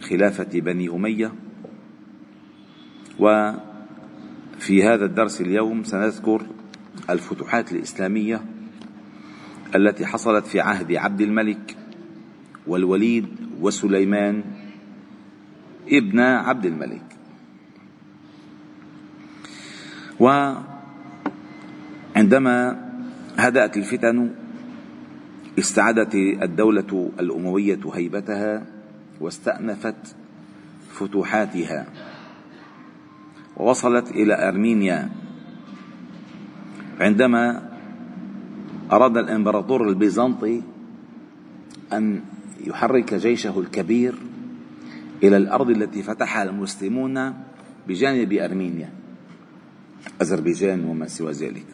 خلافة بني أمية. وفي هذا الدرس اليوم سنذكر الفتوحات الإسلامية التي حصلت في عهد عبد الملك والوليد وسليمان ابن عبد الملك. وعندما هدأت الفتن استعادت الدولة الأموية هيبتها واستأنفت فتوحاتها ووصلت إلى أرمينيا. عندما أراد الإمبراطور البيزنطي أن يحرك جيشه الكبير إلى الأرض التي فتحها المسلمون بجانب أرمينيا أذربيجان وما سوى ذلك.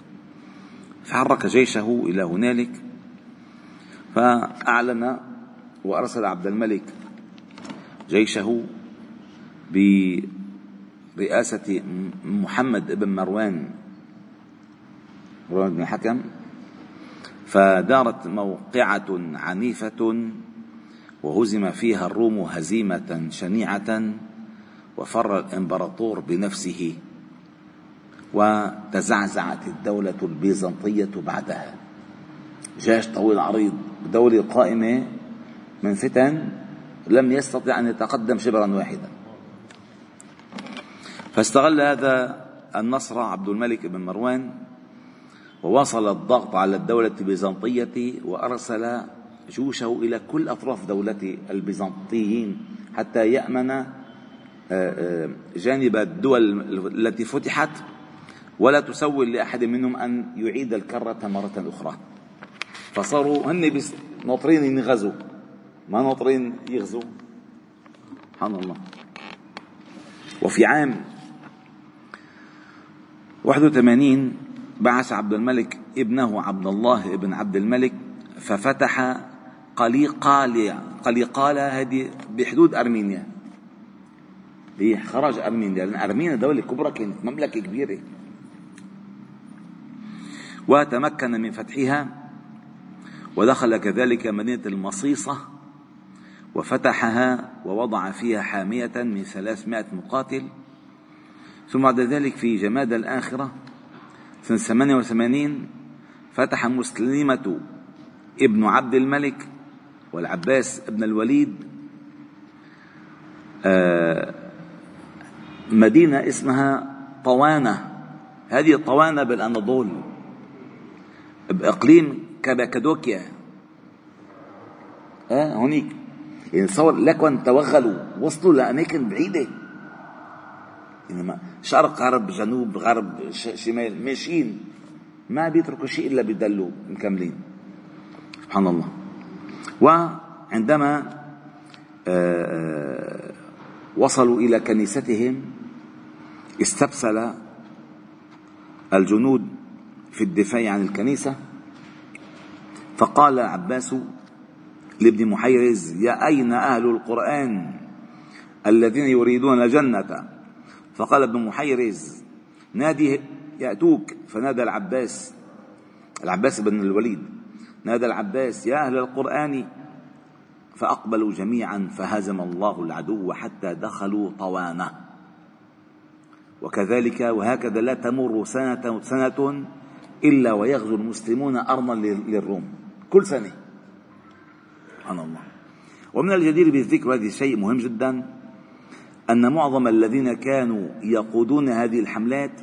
فحرك جيشه إلى هنالك فأعلن وأرسل عبد الملك جيشه برئاسة محمد بن مروان مروان بن الحكم. فدارت موقعة عنيفة وهزم فيها الروم هزيمة شنيعة وفر الإمبراطور بنفسه وتزعزعت الدولة البيزنطية بعدها. جيش طويل عريض دولة قائمة من فتن لم يستطع أن يتقدم شبرا واحدا. فاستغل هذا النصر عبد الملك بن مروان وواصل الضغط على الدولة البيزنطية وأرسل جيوشه إلى كل أطراف دولة البيزنطيين حتى يأمن آه، آه، جانب الدول التي فتحت ولا تسول لأحد منهم أن يعيد الكرة مرة أخرى. فصاروا هن ناطرين ينغزوا ما ناطرين يغزوا سبحان الله. وفي عام 81 بعث عبد الملك ابنه عبد الله ابن عبد الملك ففتح قليقاليا قليقالا هذه بحدود أرمينيا. بخرج أرمينيا لأن أرمينيا دولة كبرى كانت مملكة كبيرة. وتمكن من فتحها ودخل كذلك مدينة المصيصة. وفتحها ووضع فيها حامية من ثلاثمائة مقاتل. ثم بعد ذلك في جماد الآخرة سنة 88 فتح مسلمة ابن عبد الملك والعباس ابن الوليد آه، مدينة اسمها طوانة. هذه طوانة بالأناضول بإقليم كاباكادوكيا. آه هونيك يعني تصور لكن توغلوا وصلوا لأماكن بعيدة. إنما شرق غرب جنوب غرب شمال ماشيين. ما بيتركوا شيء إلا بيدلوا مكملين. سبحان الله. وعندما آه، آه، وصلوا إلى كنيستهم استبسل الجنود في الدفاع عن الكنيسة. فقال عباس لابن محيرز يا أين أهل القرآن الذين يريدون الجنة؟ فقال ابن محيرز نادي يأتوك فنادى العباس العباس بن الوليد نادى العباس يا أهل القرآن فأقبلوا جميعا فهزم الله العدو حتى دخلوا طوانة وكذلك وهكذا لا تمر سنة سنة إلا ويغزو المسلمون أرضا للروم. كل سنة. سبحان الله. ومن الجدير بالذكر هذا الشيء مهم جدا أن معظم الذين كانوا يقودون هذه الحملات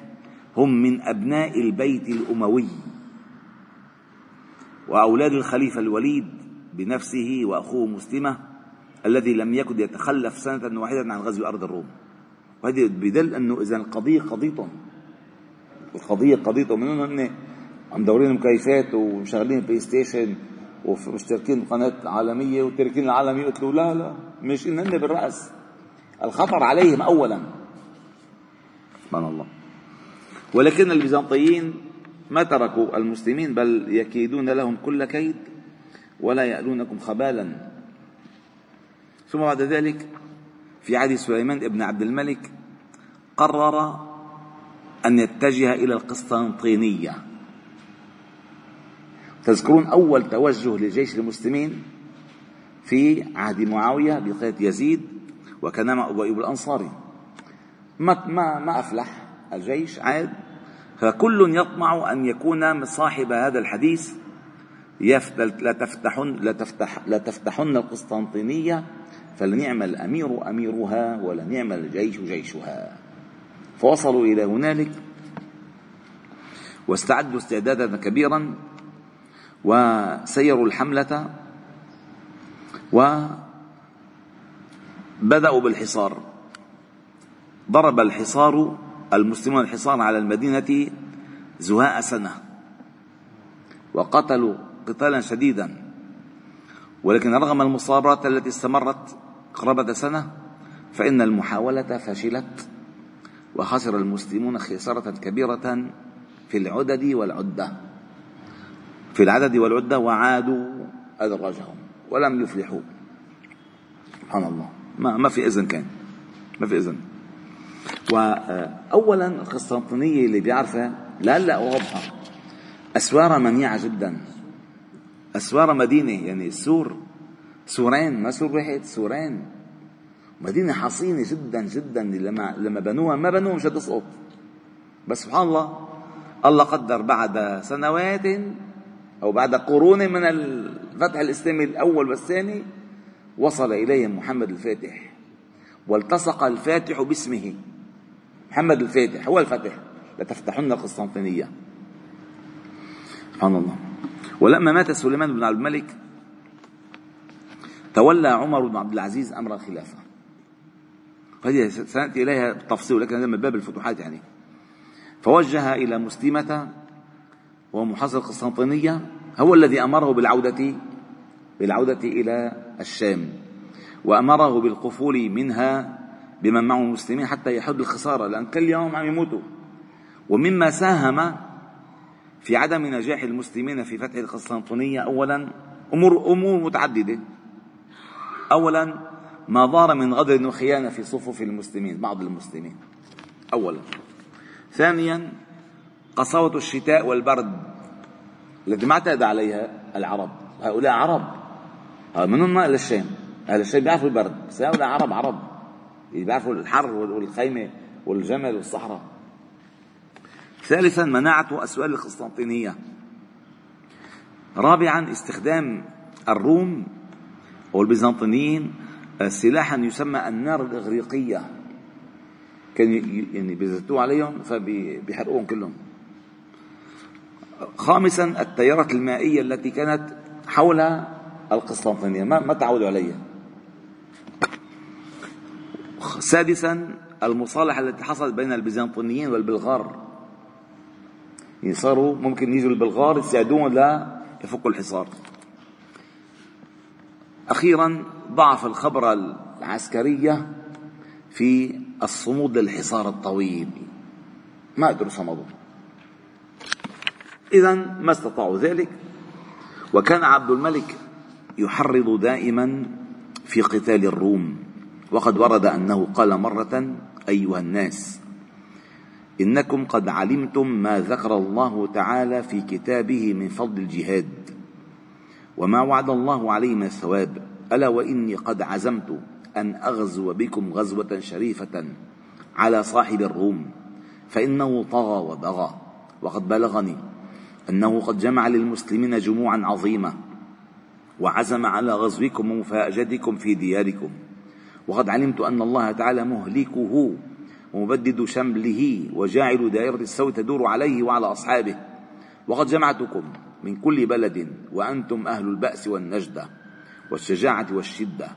هم من أبناء البيت الأموي. وأولاد الخليفة الوليد بنفسه وأخوه مسلمة الذي لم يكن يتخلف سنة واحدة عن غزو أرض الروم. وهذا بدل أنه إذا القضية قضيتهم القضية قضيتهم من هن مدورين مكيفات ومشغلين بلاي ستيشن. ومشتركين قناة عالمية وتاركين العالمية قلت له لا لا ماشيين هن بالرأس. الخطر عليهم أولا. سبحان الله. ولكن البيزنطيين ما تركوا المسلمين بل يكيدون لهم كل كيد ولا يألونكم خبالا. ثم بعد ذلك في عهد سليمان بن عبد الملك قرر أن يتجه إلى القسطنطينية. تذكرون أول توجه لجيش المسلمين في عهد معاوية بقيادة يزيد أبو أيوب الأنصاري. ما ما ما أفلح الجيش عاد. فكل يطمع أن يكون صاحب هذا الحديث لا تفتحن لا تفتح لا تفتحن القسطنطينية فلنعم الأمير أميرها ولنعم الجيش جيشها. فوصلوا إلى هنالك واستعدوا استعدادا كبيرا وسيروا الحملة وبدأوا بالحصار. ضرب الحصار المسلمون الحصار على المدينة زهاء سنة وقتلوا قتالا شديدا. ولكن رغم المصابرات التي استمرت قرابة سنة فإن المحاولة فشلت وخسر المسلمون خسارة كبيرة في العدد والعدة. في العدد والعدة وعادوا أدراجهم ولم يفلحوا. سبحان الله. ما ما في إذن كان. ما في إذن. وأولا القسطنطينية اللي بيعرفها لا لا واضحة. أسوارها منيعة جدا. أسوار مدينة يعني السور سورين ما سور واحد سورين مدينة حصينة جدا جدا. لما لما بنوها ما بنوها مش تسقط بس سبحان الله الله قدر بعد سنوات أو بعد قرون من الفتح الإسلامي الأول والثاني وصل إليهم محمد الفاتح والتصق الفاتح باسمه. محمد الفاتح هو الفتح لتفتحن القسطنطينية سبحان الله. ولما مات سليمان بن عبد الملك تولى عمر بن عبد العزيز أمر الخلافة. هذه سنأتي إليها بالتفصيل لكن هذا من باب الفتوحات يعني. فوجه إلى مسلمة ومحاصر القسطنطينية هو الذي أمره بالعودة بالعودة إلى الشام وأمره بالقفول منها بمن معه المسلمين حتى يحد الخسارة لأن كل يوم عم يموتوا. ومما ساهم في عدم نجاح المسلمين في فتح القسطنطينية أولا أمور أمور متعددة. أولا ما ظهر من غدر وخيانة في صفوف المسلمين بعض المسلمين. أولا. ثانيا قساوة الشتاء والبرد. التي ما اعتاد عليها العرب. هؤلاء عرب. من هنا إلى الشام. أهل الشام بيعرفوا البرد. بس هؤلاء عرب عرب. بيعرفوا الحر والخيمة والجمل والصحراء. ثالثا مناعة أسوال القسطنطينية. رابعا استخدام الروم والبيزنطيين سلاحا يسمى النار الإغريقية. كان يعني بيزتوا عليهم فبيحرقوهم كلهم. خامسا التيارات المائية التي كانت حول القسطنطينية. ما, ما تعودوا عليها سادسا المصالحة التي حصلت بين البيزنطيين والبلغار. صاروا ممكن يجوا البلغار يساعدوهم لا يفكوا الحصار. أخيرا ضعف الخبرة العسكرية في الصمود للحصار الطويل. ما قدروا صمدوا إذا ما استطاعوا ذلك. وكان عبد الملك يحرض دائما في قتال الروم. وقد ورد أنه قال مرة أيها الناس إنكم قد علمتم ما ذكر الله تعالى في كتابه من فضل الجهاد وما وعد الله عليه من الثواب. ألا وإني قد عزمت أن أغزو بكم غزوة شريفة على صاحب الروم فإنه طغى وبغى وقد بلغني أنه قد جمع للمسلمين جموعا عظيمة وعزم على غزوكم ومفاجتكم في دياركم. وقد علمت أن الله تعالى مهلكه ومبدد شمله وجاعل دائرة السوء تدور عليه وعلى أصحابه. وقد جمعتكم من كل بلد وأنتم أهل البأس والنجدة والشجاعة والشدة.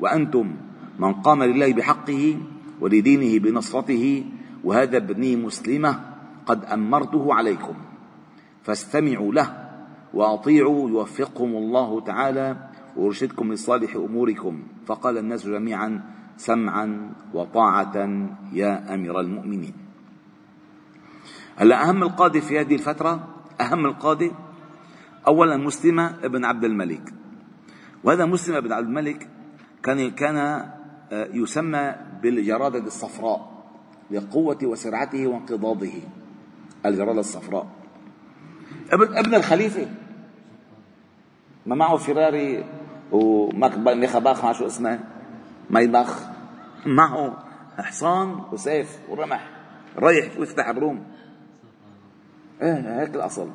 وأنتم من قام لله بحقه ولدينه بنصرته وهذا ابني مسلمة قد أمرته عليكم. فاستمعوا له وأطيعوا يوفقكم الله تعالى ويرشدكم لصالح أموركم. فقال الناس جميعا سمعا وطاعة يا أمير المؤمنين. هلا أهم القادة في هذه الفترة أهم القادة أولا مسلمة ابن عبد الملك. وهذا مسلم بن عبد الملك كان كان آه، يسمى بالجرادة الصفراء لقوة وسرعته وانقضاضه. الجرادة الصفراء. ابن أبن الخليفة. ما معه فراري ومخ باخ مع شو اسمه. مايباخ معه حصان وسيف ورمح. رايح يفتح الروم إيه هيك الأصل.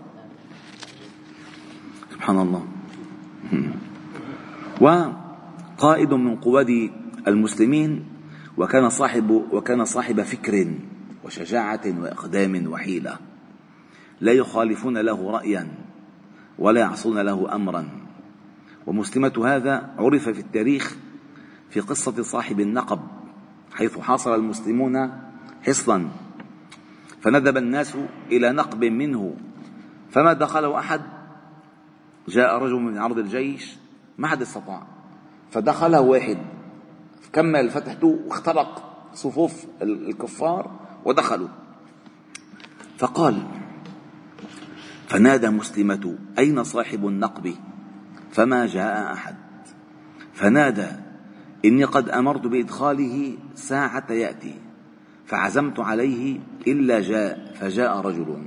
سبحان الله. وقائد من قواد المسلمين وكان صاحب وكان صاحب فكر وشجاعة وإقدام وحيلة. لا يخالفون له رأيا ولا يعصون له أمرا. ومسلمة هذا عرف في التاريخ في قصة صاحب النقب حيث حاصر المسلمون حصنا. فندب الناس إلى نقب منه. فما دخله أحد؟ جاء رجل من عرض الجيش ما حد استطاع. فدخله واحد كمل فتحته واخترق صفوف الكفار ودخلوا. فقال فنادى مسلمة أين صاحب النقب؟ فما جاء أحد. فنادى إني قد أمرت بإدخاله ساعة يأتي فعزمت عليه إلا جاء فجاء رجل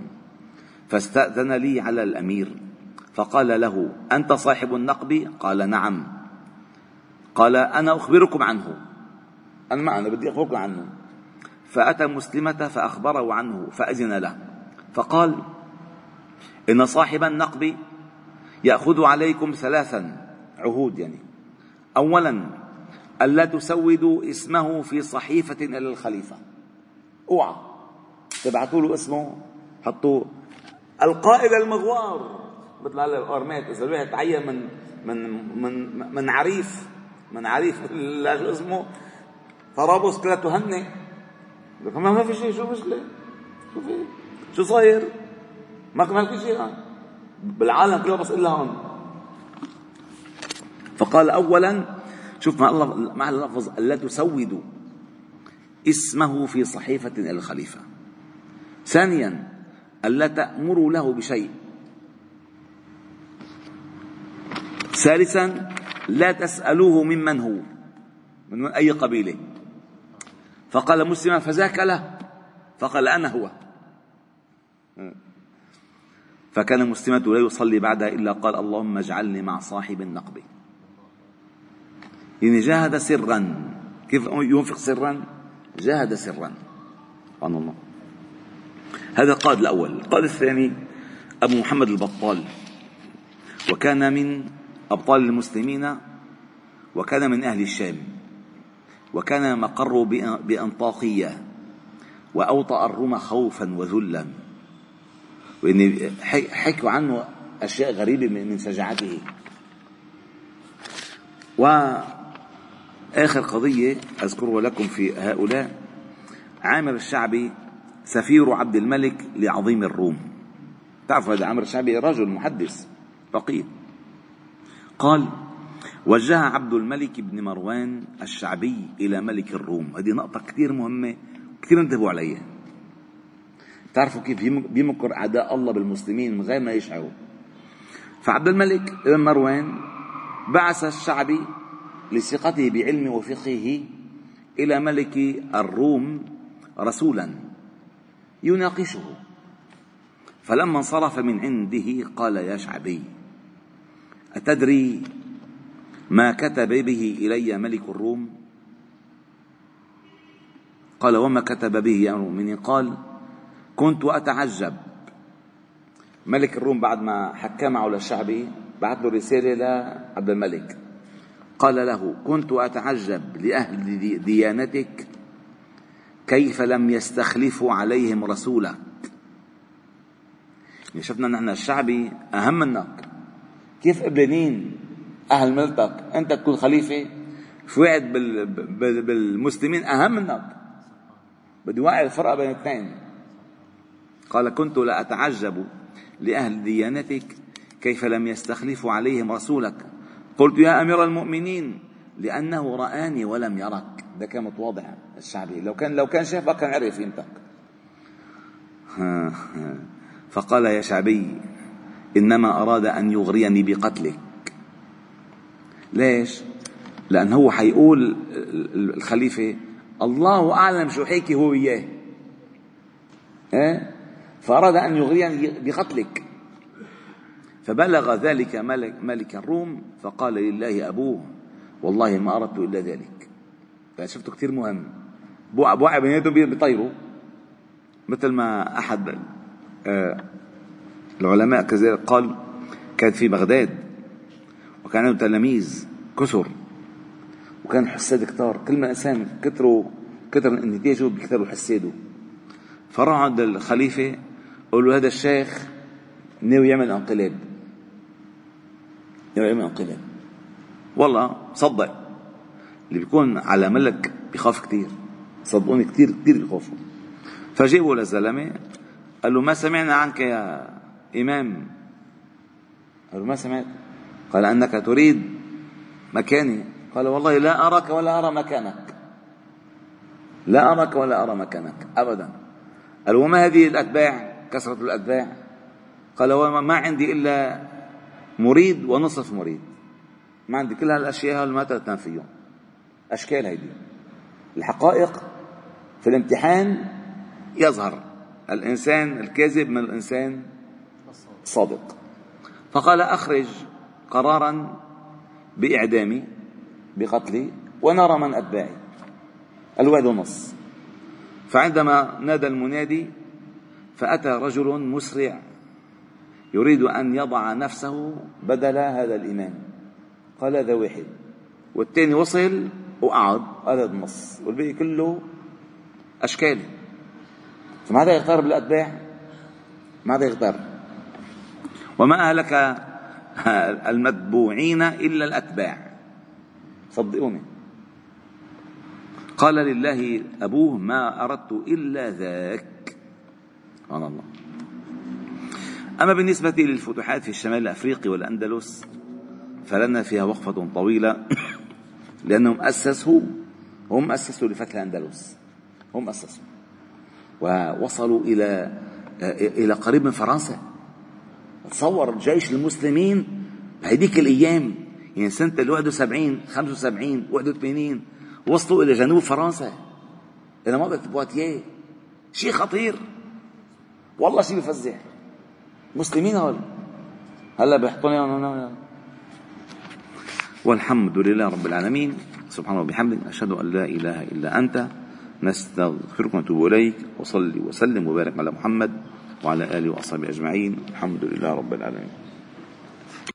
فاستأذن لي على الأمير فقال له أنت صاحب النقب؟ قال نعم. قال أنا أخبركم عنه. أنا ما أنا بدي أخبركم عنه. فأتى مسلمة فأخبره عنه فأذن له. فقال إن صاحب النقب يأخذ عليكم ثلاثا عهود يعني. أولا ألا تسودوا اسمه في صحيفة إلى الخليفة. أوعى. تبعثوا له اسمه حطوا القائد المغوار. مثل هلا الارمات إذا الواحد تعين من من من من عريف من عريف شو اسمه. طرابلس كلها تهنئ. ما في شيء شو مشكلة؟ شو في؟ شو صاير؟ ما في شيء بالعالم كله بس إلا هون. فقال اولا شوف مع الله مع اللفظ الا تسودوا اسمه في صحيفة الخليفة. ثانيا ألا تامروا له بشيء. ثالثا لا تسألوه ممن هو من أي قبيلة. فقال مسلما فذاك له. فقال أنا هو. فكان مسلمة لا يصلي بعدها إلا قال اللهم اجعلني مع صاحب النقب. يعني جاهد سرا. كيف ينفق سرا؟ جاهد سرا. سبحان الله. هذا القائد الأول. القائد الثاني أبو محمد البطال. وكان من أبطال المسلمين وكان من أهل الشام. وكان مقر بأنطاقية. وأوطأ الروم خوفا وذلا. وإن حكوا عنه أشياء غريبة من شجاعته. وآخر قضية أذكرها لكم في هؤلاء. عامر الشعبي سفير عبد الملك لعظيم الروم. تعرفوا هذا عامر الشعبي؟ رجل محدث فقيه. قال وجه عبد الملك بن مروان الشعبي إلى ملك الروم. هذه نقطة كثير مهمة كثير انتبهوا عليها. تعرفوا كيف بيمكر أعداء الله بالمسلمين من غير ما يشعروا. فعبد الملك بن مروان بعث الشعبي لثقته بعلمه وفقهه إلى ملك الروم رسولا يناقشه. فلما انصرف من عنده قال يا شعبي أتدري ما كتب به إلي ملك الروم؟ قال وما كتب به يا المؤمنين؟ قال كنت أتعجب. ملك الروم بعد ما حكى معه للشعبي بعث له رسالة لعبد الملك. قال له كنت أتعجب لأهل ديانتك كيف لم يستخلفوا عليهم رسولك. يعني شفنا نحن الشعبي أهم منك كيف قبلانين أهل ملتك؟ أنت تكون في واحد بالمسلمين أهم منك بدي واعي الفرق بين الاثنين قال كنت لا أتعجب لأهل ديانتك كيف لم يستخلفوا عليهم رسولك. قلت يا أمير المؤمنين لأنه رآني ولم يرك. ده كان متواضع الشعبي. لو كان لو كان شافك كان عرف قيمتك. فقال يا شعبي إنما أراد أن يغريني بقتلك. ليش؟ لأن هو حيقول الخليفة الله أعلم شو حيكي هو اياه إيه؟ فأراد أن يغريني بقتلك فبلغ ذلك ملك, ملك الروم فقال لله أبوه والله ما أردت إلا ذلك. فشفته كثير مهم. بوقع بيناتهم بيطيروا مثل ما أحد آه، العلماء كذلك قال كان في بغداد وكان عنده تلاميذ كثر وكان حساد كتار. كل ما إنسان كثروا كثر انتاجه بيكثروا حساده. عند قال له هذا الشيخ ناوي يعمل انقلاب. ناوي يعمل انقلاب. والله صدق. اللي بيكون على ملك بيخاف كثير صدقوني كثير كثير بيخافوا. فجابوا للزلمة قال له ما سمعنا عنك يا إمام. قال له ما سمعت. قال أنك تريد مكاني. قال والله لا أراك ولا أرى مكانك. لا أراك ولا أرى مكانك. أبدا. قال وما هذه الأتباع؟ كثرة الأتباع قال وما عندي إلا مريد ونصف مريد. ما عندي كل هالأشياء ما تتم فيهم أشكال هيدي. الحقائق في الامتحان يظهر. الإنسان الكاذب من الإنسان الصادق. فقال أخرج قرارا بإعدامي بقتلي ونرى من أتباعي. الوعد نص. فعندما نادى المنادي فأتى رجل مسرع يريد أن يضع نفسه بدل هذا الإمام. قال هذا واحد. والثاني وصل وقعد. هذا النص والباقي كله أشكال. فماذا يغتر بالأتباع؟ ماذا يغتر. وما أهلك المتبوعين إلا الأتباع. صدقوني. قال لله أبوه ما أردت إلا ذاك. سبحان الله. أما بالنسبة للفتوحات في الشمال الأفريقي والأندلس فلنا فيها وقفة طويلة لأنهم أسسوا هم أسسوا لفتح الأندلس. هم أسسوا. ووصلوا إلى إلى قريب من فرنسا. تصور جيش المسلمين بهديك الأيام يعني سنة ال 71 75 81 وصلوا إلى جنوب فرنسا. إلى منطقة بواتيه شيء خطير. والله شيء بفزع. مسلمين هول. هلا بيحطوني والحمد لله رب العالمين. سبحانه وبحمده. أشهد أن لا إله إلا أنت. نستغفرك ونتوب إليك. وصلي وسلم وبارك على محمد وعلى آله وأصحابه أجمعين. الحمد لله رب العالمين.